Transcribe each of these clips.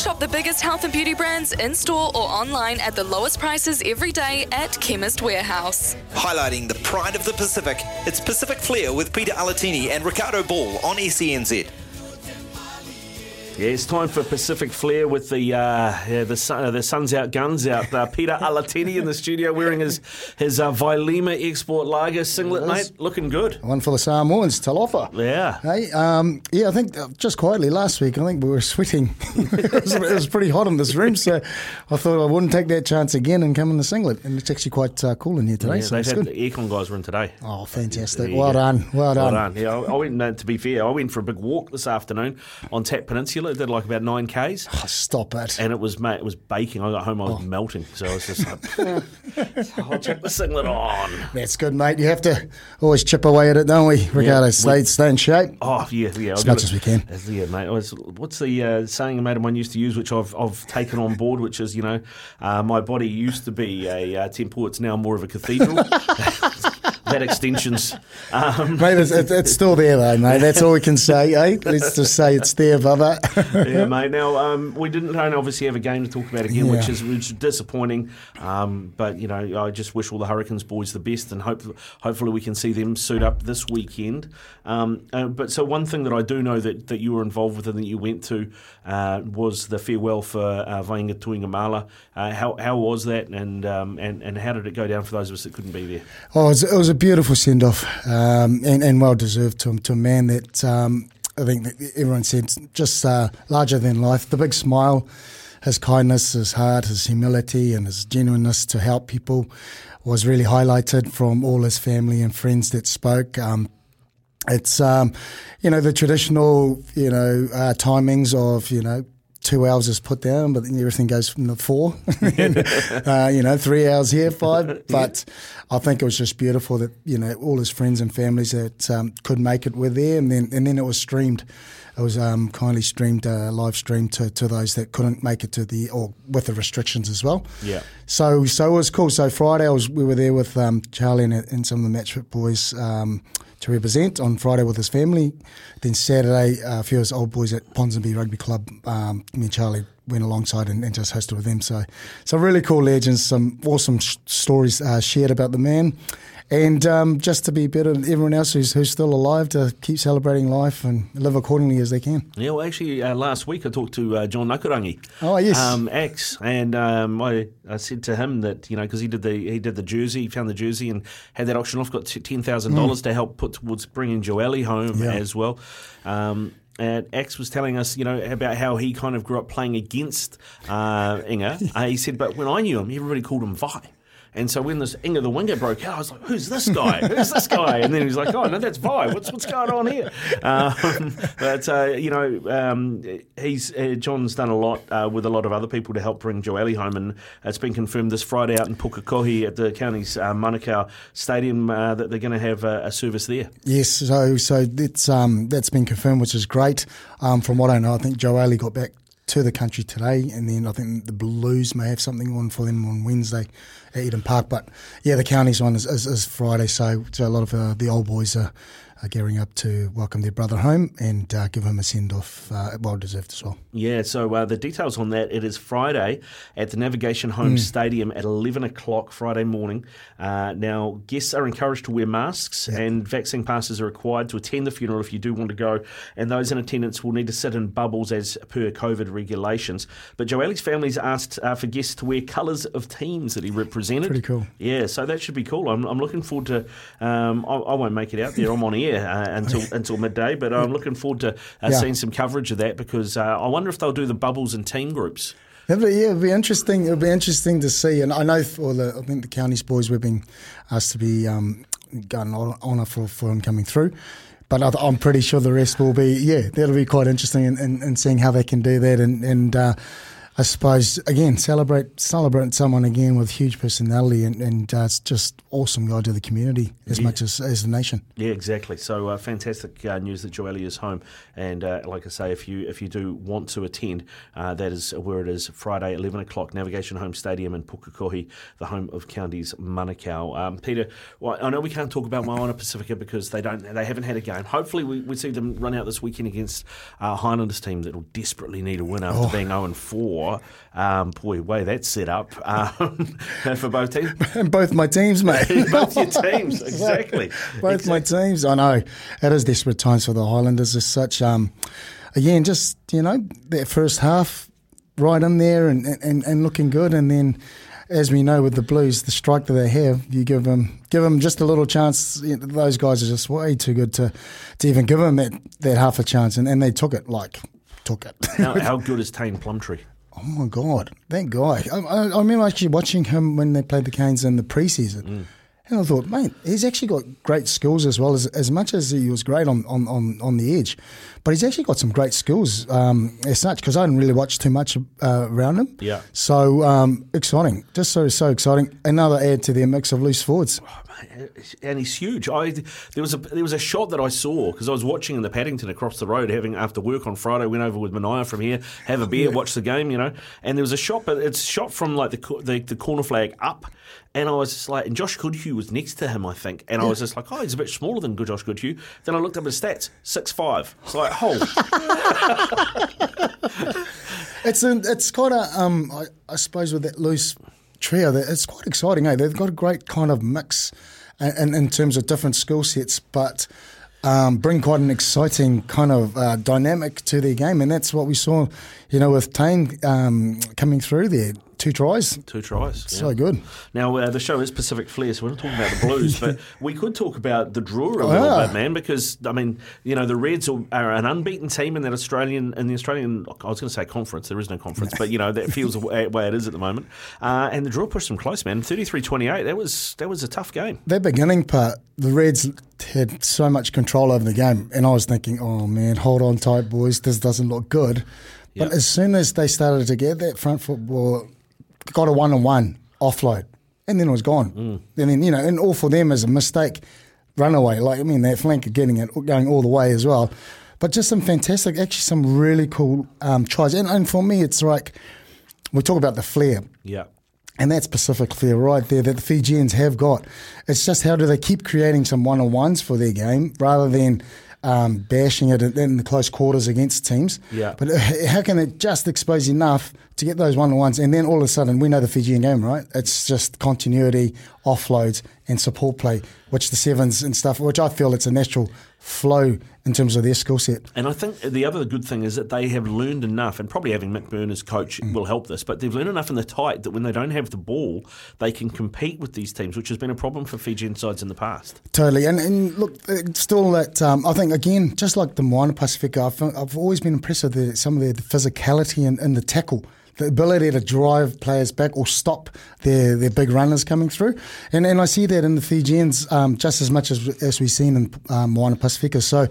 Shop the biggest health and beauty brands in store or online at the lowest prices every day at Chemist Warehouse. Highlighting the pride of the Pacific, it's Pacific Flair with Pita Alatini and Riccardo Ball on SENZ. Yeah, it's time for Pacific Flair with the uh, yeah, the sun, uh, the sun's out, guns out. Uh, Pita Alatini in the studio wearing his his uh, Vailima Export Lager singlet, mate, looking good. One for the Samoans, Talofa. Yeah. Hey, um, yeah, I think uh, just quietly last week, I think we were sweating. it, was, it, was, pretty hot in this room, so I thought I wouldn't take that chance again and come in the singlet. And it's actually quite uh, cool in here today, Yeah, so had good. the aircon guys were in today. Oh, fantastic! Well done, well done. Well done. Yeah, I, I went. To be fair, I went for a big walk this afternoon on Tap Peninsula. Did like about nine k's, Oh, stop it! and it was mate, it was baking. I got home, I Oh. was melting. So I was just like, I'll check the singlet on. That's good, mate. You have to always chip away at it, don't we? Riccardo, we- stay, stay in shape. Oh yeah, yeah. As much as we can. Yeah, mate. What's, what's the uh, saying a mate of mine used to use, which I've I've taken on board, which is you know, uh, my body used to be a uh, temple. It's now more of a cathedral. that extensions. Um, Mate, it's, it's, still there, though, mate. That's all we can say, eh? Let's just say it's there, brother. yeah, mate. Now um, we didn't don't obviously have a game to talk about again, which is which is disappointing. Um, but you know, I just wish all the Hurricanes boys the best, and hope hopefully we can see them suit up this weekend. Um, uh, but so one thing that I do know that, that you were involved with and that you went to uh, was the farewell for uh, Va'aiga Tuigamala. Uh, how how was that, and um, and and how did it go down for those of us that couldn't be there? Oh, it was, it was a beautiful send off um, and, and well deserved to, to a man that um, I think that everyone said just uh, larger than life. The big smile, his kindness, his heart, his humility, and his genuineness to help people was really highlighted from all his family and friends that spoke. Um, it's um, you know the traditional you know uh, timings of you know two hours is put down, but then everything goes from the four. And, uh, you know, three hours here, five. But I think it was just beautiful that you know all his friends and families that um, could make it were there, and then and then it was streamed. It was um, kindly streamed, uh, live streamed to, to those that couldn't make it to the or with the restrictions as well. Yeah. So so it was cool. So Friday I was we were there with um, Charlie and, and some of the Matchfit boys um, to represent on Friday with his family. Then Saturday uh, a few of his old boys at Ponsonby Rugby Club. Um, me and Charlie went alongside and, and just hosted with them. So so really cool legends. Some awesome sh- stories uh, shared about the man. And um, just to be better than everyone else who's, who's still alive to keep celebrating life and live accordingly as they can. Yeah, well, actually, uh, last week I talked to uh, John Nakarangi. Oh, yes. um, X, and um, I, I said to him that you know because he did the he did the jersey, he found the jersey and had that auction off, got ten thousand dollars to help put towards bringing Joeli home Mm. Yeah. as well. Um, and X was telling us, you know, about how he kind of grew up playing against uh, Inga. Uh, he said, but when I knew him, everybody called him Vi. And so when this Inga the Winger broke out, I was like, "Who's this guy? Who's this guy?" And then he's like, "Oh no, that's Vi. What's what's going on here?" Um, but uh, you know, um, he's uh, John's done a lot uh, with a lot of other people to help bring Joeli home, and it's been confirmed this Friday out in Pukekohe at the Counties uh, Manukau Stadium uh, that they're going to have a, a service there. Yes, so so that's um, that's been confirmed, which is great. Um, from what I know, I think Joeli got back to the country today, and then I think the Blues may have something on for them on Wednesday at Eden Park. But yeah, the Counties one is, is, is Friday, so, so a lot of uh, the old boys are, are gearing up to welcome their brother home and uh, give him a send off, uh, well deserved as well. Yeah, so uh, the details on that it is Friday at the Navigation Home Stadium at 11 o'clock Friday morning. Uh, now, guests are encouraged to wear masks and vaccine passes are required to attend the funeral if you do want to go. And those in attendance will need to sit in bubbles as per COVID regulations. But Joeli's family's asked uh, for guests to wear colours of teams that he represented. Pretty cool. Yeah, so that should be cool. I'm, I'm looking forward to. Um, I, I won't make it out there. I'm on air uh, until until midday, but I'm looking forward to uh, Yeah. seeing some coverage of that because uh, I wonder if they'll do the bubbles and team groups. It'll be, yeah, it'll be interesting. It'll be interesting to see. And I know for the, I think the Counties boys, we've been asked to be um, got an honour for, for him coming through. But I'm pretty sure the rest will be, yeah, that'll be quite interesting in, in, in seeing how they can do that. And, and uh, I suppose again celebrate celebrate someone again with huge personality and, and uh, it's just awesome guy to the community as Yeah. much as, as the nation. Yeah, exactly. So uh, fantastic uh, news that Joeli is home, and uh, like I say, if you if you do want to attend, uh, that is where it is Friday, eleven o'clock, Navigation Home Stadium in Pukekohe, the home of Counties Manukau. Um, Pita, well, I know we can't talk about Moana Pasifika because they don't they haven't had a game. Hopefully, we, we see them run out this weekend against uh, Highlanders team that will desperately need a win after being zero and four. Um, boy, way that's set up um, for both teams. And both my teams, mate. both your teams, exactly. Both my teams. I know. It is desperate times for the Highlanders as such. Um, again, just, you know, that first half right in there and, and, and looking good. And then, as we know with the Blues, the strike that they have, you give them give them just a little chance. Those guys are just way too good to, to even give them that, that half a chance. And, and they took it, like, took it. How, how good is Tane Plumtree? Oh my God, Thank God! I, I, I remember actually watching him when they played the Canes in the preseason, mm. And I thought, mate, he's actually got great skills as well as as much as he was great on on, on, on the edge, but he's actually got some great skills um, as such. Because I didn't really watch too much uh, around him. Yeah. So um, exciting, just so so exciting. Another add to their mix of loose forwards. and he's huge. I there was a there was a shot that I saw because I was watching in the Paddington across the road, having after work on Friday. Went over with Mania from here, have a beer, watch the game, you know. And there was a shot, but it's shot from like the the, the corner flag up, and I was just like, and Josh Goodhue was next to him, I think, and I was just like, oh, he's a bit smaller than good Josh Goodhue. Then I looked up his stats, six five. It's like, oh, It's a, it's quite a um, I, I suppose with that loose trio, that it's quite exciting. Eh? They've got a great kind of mix, in, in, in terms of different skill sets, but um, bring quite an exciting kind of uh, dynamic to their game, and that's what we saw, you know, with Tane um, coming through there, two tries, two tries. so yeah. good. Now, uh, the show is Pacific Flair, so we're not talking about the Blues, but we could talk about the Drua a little Ah. bit, man, because, I mean, you know, the Reds are, are an unbeaten team in that Australian, in the Australian, I was going to say conference, there is no conference, but, you know, that feels the way it is at the moment. Uh, and the Drua pushed them close, man, 33-28, that was, that was a tough game. That beginning part, the Reds had so much control over the game, and I was thinking, oh man, hold on tight, boys, this doesn't look good. But Yeah. as soon as they started to get that front football, got a one on one offload, and then it was gone. And then, you know, and all for them is a mistake runaway. Like, I mean, that flanker getting it, going all the way as well. But just some fantastic, actually, some really cool um, tries. And, and for me, it's like, we talk about the flair. Yeah. And that's Pacific Flair right there that the Fijians have got. It's just how do they keep creating some one on ones for their game rather than um, bashing it in, in the close quarters against teams. Yeah. But uh, how can it just expose enough to get those one on ones? And then all of a sudden, we know the Fijian game, right? It's just continuity, offloads, and support play, which the sevens and stuff, which I feel it's a natural flow in terms of their skill set. And I think the other good thing is that they have learned enough, and probably having Mick Byrne as coach will help this, but they've learned enough in the tight that when they don't have the ball, they can compete with these teams, which has been a problem for Fijian sides in the past. Totally, and, and look, still that um, I think again, just like the Moana Pasifika, I've, I've always been impressed with the, some of the physicality in the tackle, the ability to drive players back or stop their, their big runners coming through, and and I see that in the Fijians um, just as much as as we've seen in um, Moana Pasifika. So.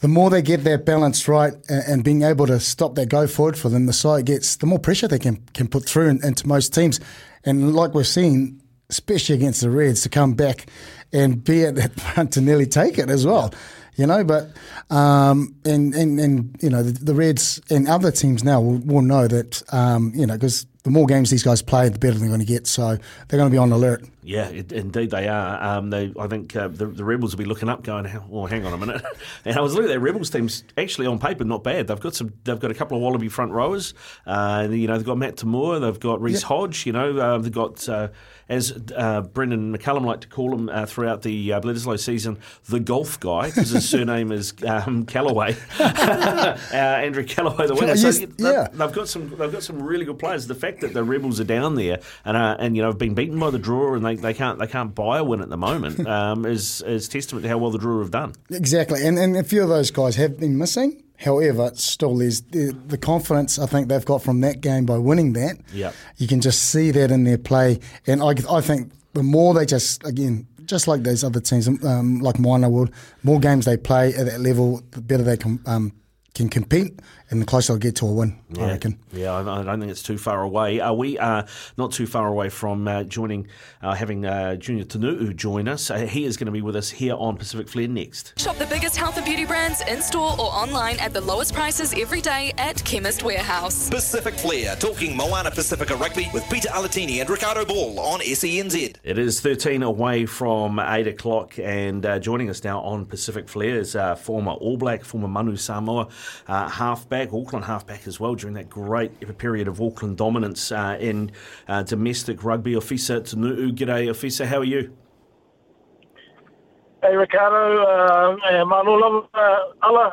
The more they get that balance right and, and being able to stop that go forward for them, the side gets, the more pressure they can can put through in, into most teams. And like we've seen, especially against the Reds, to come back and be at that front to nearly take it as well. You know, but um, and, and and you know the, the Reds and other teams now will, will know that um, you know because the more games these guys play, the better they're going to get. So they're going to be on alert. Yeah, it, indeed they are. Um, they, I think uh, the, the Rebels will be looking up, going, "Oh, hang on a minute." and I was looking at their Rebels teams. Actually, on paper, not bad. They've got some. They've got a couple of Wallaby front rowers. Uh, you know, they've got Matt To'omua. They've got Reece Yeah. Hodge. You know, uh, they've got. Uh, as uh, Brendan McCullum liked to call him uh, throughout the uh, Bledisloe season, the golf guy, because his surname is um, Callaway, uh, Andrew Kellaway, the winner. Yes, so they- yeah. they've got some. They've got some really good players. The fact that the Rebels are down there and uh, and you know have been beaten by the Drua and they, they can't they can't buy a win at the moment um, is is testament to how well the Drua have done. Exactly, and and a few of those guys have been missing. However, still there's the, the confidence I think they've got from that game by winning that. Yep. you can just see that in their play, and I I think the more they just again. Just like those other teams, um, like Moana would, more games they play at that level, the better they can um, can compete, and the closer they'll get to a win, Yeah, I reckon. yeah, I I don't think it's too far away. Uh, we are not too far away from uh, joining, uh, having uh, Junior Tonu'u join us. Uh, he is going to be with us here on Pacific Flair next. Shop the biggest health and beauty brands in store or online at the lowest prices every day at Chemist Warehouse. Pacific Flair, talking Moana Pasifika Rugby with Pita Alatini and Riccardo Ball on E SENZ. It is 13 away from 8 o'clock, and uh, joining us now on Pacific Flair is uh, former All Black, former Manu Samoa uh, halfback, Auckland halfback as well, during that great period of Auckland dominance uh, in uh, domestic rugby. Ofisa Tonu'u, g'day Ofisa, how are you? Hey Riccardo, uh, uh, Manula, uh.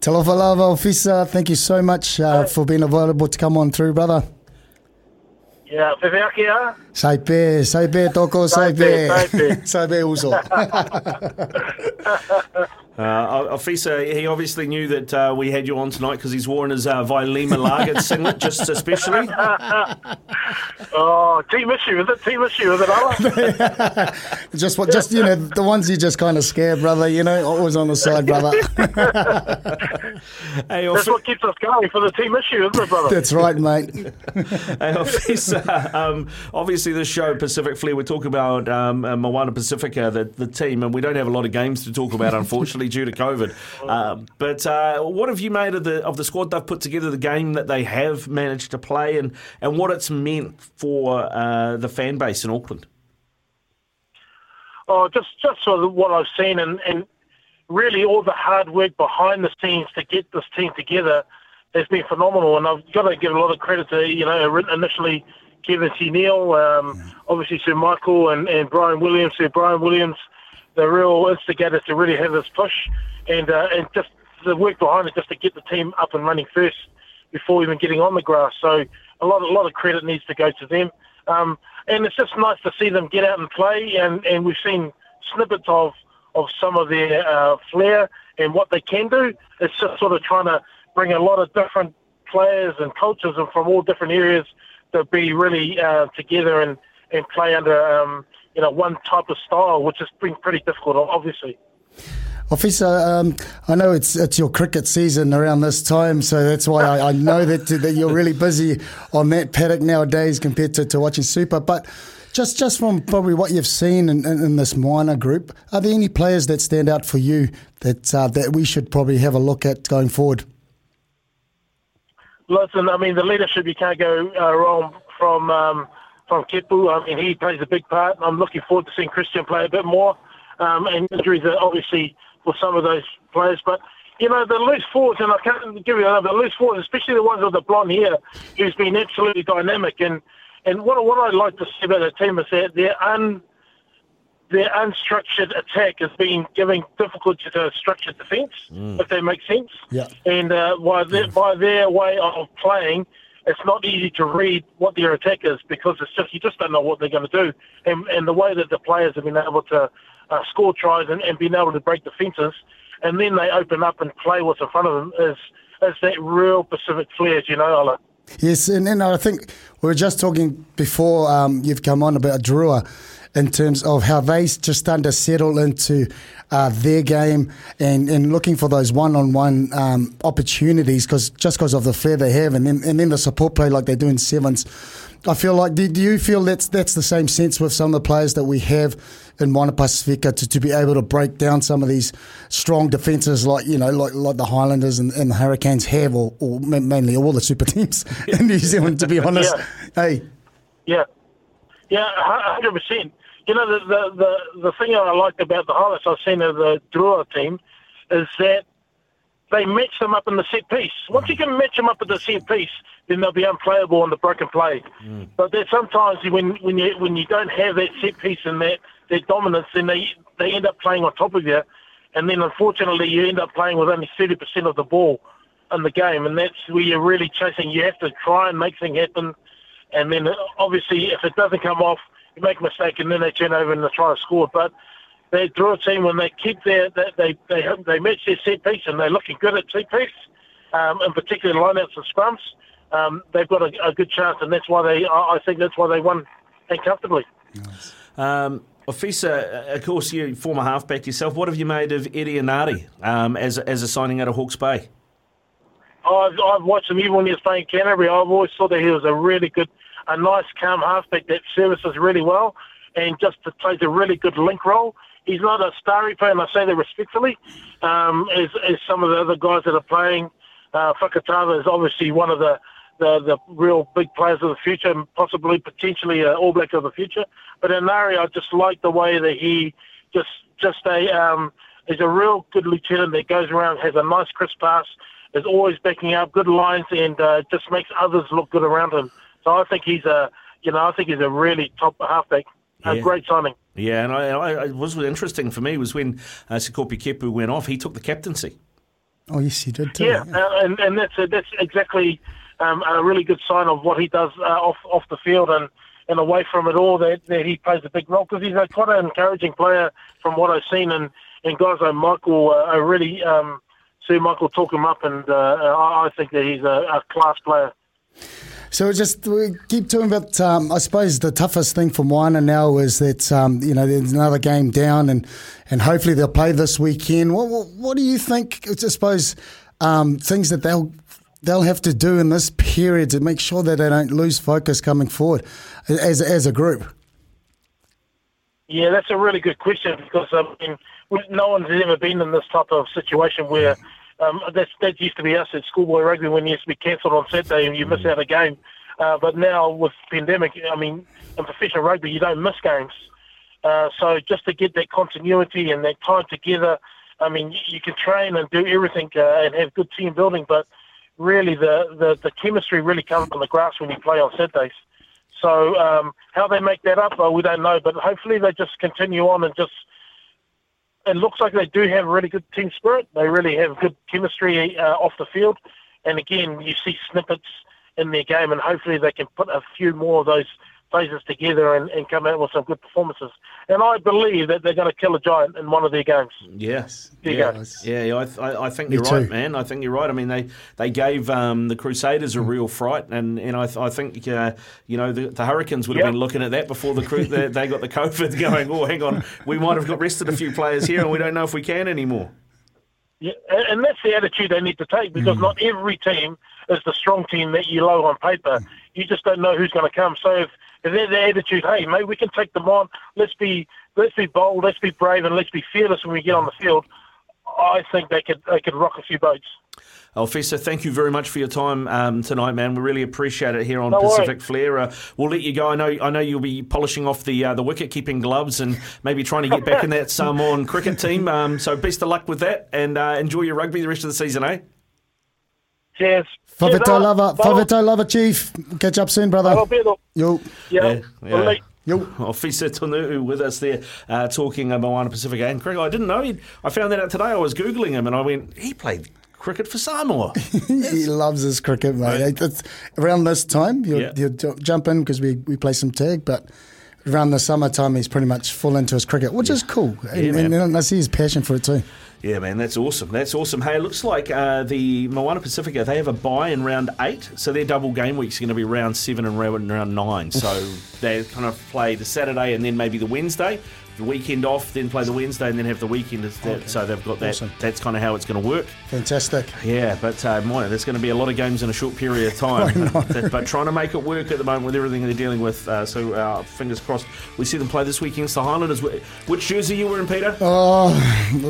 Talofa lava, Ofisa. Thank you so much uh, for being available to come on through, brother. Yeah, Whiwhiaki, ah? Sai pē, sai pē, toko, sai Sai pē, sai pē. pē. Sai pē uso. Uh, Ofisa, he obviously knew that uh, we had you on tonight because he's worn his uh, Vailima Lager singlet just especially. Oh, team issue, is it? Team issue, is it, ala? just just you know, the ones you just kind of scare, brother. You know, always on the side, brother. Hey, That's what keeps us going for the team issue, isn't it, brother? That's right, mate. Hey, Ofisa, um, obviously this show, Pacific Flair, we talk about um, uh, Moana Pasifika, the, the team, and we don't have a lot of games to talk about, unfortunately, due to COVID. Uh, but uh, what have you made of the of the squad they've put together, the game that they have managed to play, and, and what it's meant for uh, the fan base in Auckland? Oh, just just sort of what I've seen, and, and really all the hard work behind the scenes to get this team together has been phenomenal. And I've got to give a lot of credit to you know initially Kevin Senio, um, obviously Sir Michael, and, and Bryan Williams. Sir Bryan Williams, the real instigators to really have this push, and uh, and just the work behind it just to get the team up and running first before even getting on the grass. So a lot, a lot of credit needs to go to them. Um, and it's just nice to see them get out and play. And, and we've seen snippets of, of some of their uh, flair and what they can do. It's just sort of trying to bring a lot of different players and cultures from all different areas to be really uh, together and, and play under um, you know one type of style, which has been pretty difficult, obviously. Ofisa, um, I know it's it's your cricket season around this time, so that's why I, I know that that you're really busy on that paddock nowadays compared to, to watching Super. But just just from probably what you've seen in, in, in this minor group, are there any players that stand out for you that uh, that we should probably have a look at going forward? Listen, I mean, the leadership you can't go uh, wrong from um, from Kepu. I mean, he plays a big part. I'm looking forward to seeing Christian play a bit more. Um, and injuries are obviously for some of those players, but you know the loose forwards, and I can't give you another loose forwards, especially the ones with the blonde hair, who's been absolutely dynamic. And and what what I like to see about the team is that they're un their unstructured attack has been giving difficulty to a structured defence, if that makes sense. Yeah. And uh, by, their, by their way of playing, it's not easy to read what their attack is because it's just you just don't know what they're going to do. And, and the way that the players have been able to uh, score tries and, and been able to break defences, and then they open up and play what's in front of them is is that real Pacific flair, you know, Ola. Yes, and, and I think we were just talking before um, you've come on about Drua in terms of how they just starting to settle into uh, their game and, and looking for those one-on-one um, opportunities because just because of the flair they have and then and then the support play like they do in sevens. I feel like do, do you feel that's that's the same sense with some of the players that we have in Moana Pasifika to, to be able to break down some of these strong defences like you know like like the Highlanders and, and the Hurricanes have or, or mainly all the super teams in New Zealand to be honest. Yeah. Hey, Yeah, yeah, hundred percent. You know, the, the the the thing that I liked about the highlights I've seen of the Drua team is that they match them up in the set piece. Once you can match them up at the set piece, then they'll be unplayable on the broken play. But there's sometimes when when you when you don't have that set piece and that that dominance, then they they end up playing on top of you, and then unfortunately you end up playing with only thirty percent of the ball in the game, and that's where you're really chasing. You have to try and make things happen, and then uh, obviously if it doesn't come off, make a mistake, and then they turn over and they try to score. But they Drua a team when they keep their they they they, they match their set piece and they're looking good at set piece, um, in particular lineouts and scrums. Um, they've got a, a good chance, and that's why they. I I think that's why they won and comfortably. Um, Ofisa, of course, you former halfback yourself. What have you made of Ere Enari um, as as a signing out of Hawke's Bay? I've, I've watched him even when he was playing Canterbury. I've always thought that he was a really good, a nice, calm halfback that services really well and just plays a really good link role. He's not a starry player, and I say that respectfully, um, as, as some of the other guys that are playing. Uh, Fakatava is obviously one of the, the, the real big players of the future, and possibly potentially an All Black of the future. But Enari, I just like the way that he just just a um, is a real good lieutenant that goes around, has a nice crisp pass, is always backing up good lines, and uh, just makes others look good around him. So I think he's a you know I think he's a really top halfback. A Yeah. great signing. Yeah, and I, I, it was interesting for me was when uh, Sekope Kepu went off, he took the captaincy. Oh, yes, he did too. Yeah, uh, and and that's that's exactly um, a really good sign of what he does uh, off off the field and, and away from it all. That, that he plays a big role because he's a quite an encouraging player from what I've seen, and, and guys like Michael uh, are really um, see Michael talk him up, and uh, I, I think that he's a, a class player. So just we keep talking about. Um, I suppose the toughest thing for Moana now is that um, you know there's another game down, and and hopefully they'll play this weekend. What what, what do you think? I suppose um, things that they'll they'll have to do in this period to make sure that they don't lose focus coming forward as as a group. Yeah, that's a really good question because I mean, no one's ever been in this type of situation where um, that's, that used to be us at schoolboy rugby when it used to be cancelled on Saturday and you miss out a game. Uh, but now with pandemic, I mean, in professional rugby, you don't miss games. Uh, so just to get that continuity and that time together, I mean, you, you can train and do everything uh, and have good team building, but really the, the, the chemistry really comes on the grass when you play on Saturdays. So um, how they make that up, uh, we don't know. But hopefully they just continue on and just. It looks like they do have a really good team spirit. They really have good chemistry uh, off the field, and again, you see snippets in their game, and hopefully they can put a few more of those phases together and, and come out with some good performances. And I believe that they're going to kill a giant in one of their games. Yes. There yeah. go. Yeah, yeah, I, I, I think Me you're right, too. man. I think you're right. I mean, they, they gave um, the Crusaders a real fright, and, and I, I think uh, you know the, the Hurricanes would have Yep. been looking at that before the cru- they, they got the COVID, going, oh, hang on, we might have got rested a few players here, and we don't know if we can anymore. Yeah, and and that's the attitude they need to take because Mm. not every team is the strong team that you load on paper. You just don't know who's going to come. So if, if they're the attitude, hey, mate, we can take them on. Let's be let's be bold, let's be brave, and let's be fearless when we get on the field. I think they could they could rock a few boats. Ofisa, thank you very much for your time um, tonight, man. We really appreciate it here on No Pacific worries. Flair. Uh, we'll let you go. I know, I know you'll be polishing off the uh, the wicket keeping gloves and maybe trying to get back in that Samoan cricket team. Um, so best of luck with that, and uh, enjoy your rugby the rest of the season, eh? Cheers. Whawhito Cheers, lava, Bye. whawhito lava, chief. Catch up soon, brother. Bye, Yo. Yeah. Yeah, Well, yeah. Yo. Ofisa Tonu with us there, uh, talking uh, Moana Pacific and cricket. I didn't know. He'd, I found that out today. I was googling him, and I went, he played cricket for Samoa. he loves his cricket, mate. It's around this time, he'll, Yeah. he'll jump in because we, we play some tag, but around the summertime, he's pretty much full into his cricket, which is cool. and, and, and I see his passion for it too. Yeah, man, that's awesome. That's awesome. Hey, it looks like uh, the Moana Pasifika, they have a bye in round eight. So their double game week's going to be round seven and round, round nine. So they kind of play the Saturday and then maybe the Wednesday, the weekend off, then play the Wednesday and then have the weekend. as that. So they've got that. Awesome. That's kind of how it's going to work. Fantastic. Yeah, but uh, Moana, there's going to be a lot of games in a short period of time. but, but trying to make it work at the moment with everything they're dealing with. Uh, so uh, fingers crossed we see them play this weekend against the Highlanders. Wh- Which jersey you wearing, Pita? Oh,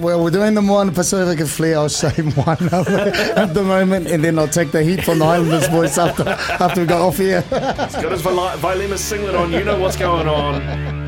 well, we're doing the one Pacific and Flair. I'll say one at the moment, and then I'll take the heat from the Islanders boys after, after we got off here. He's got his Vailima's singlet on. You know what's going on.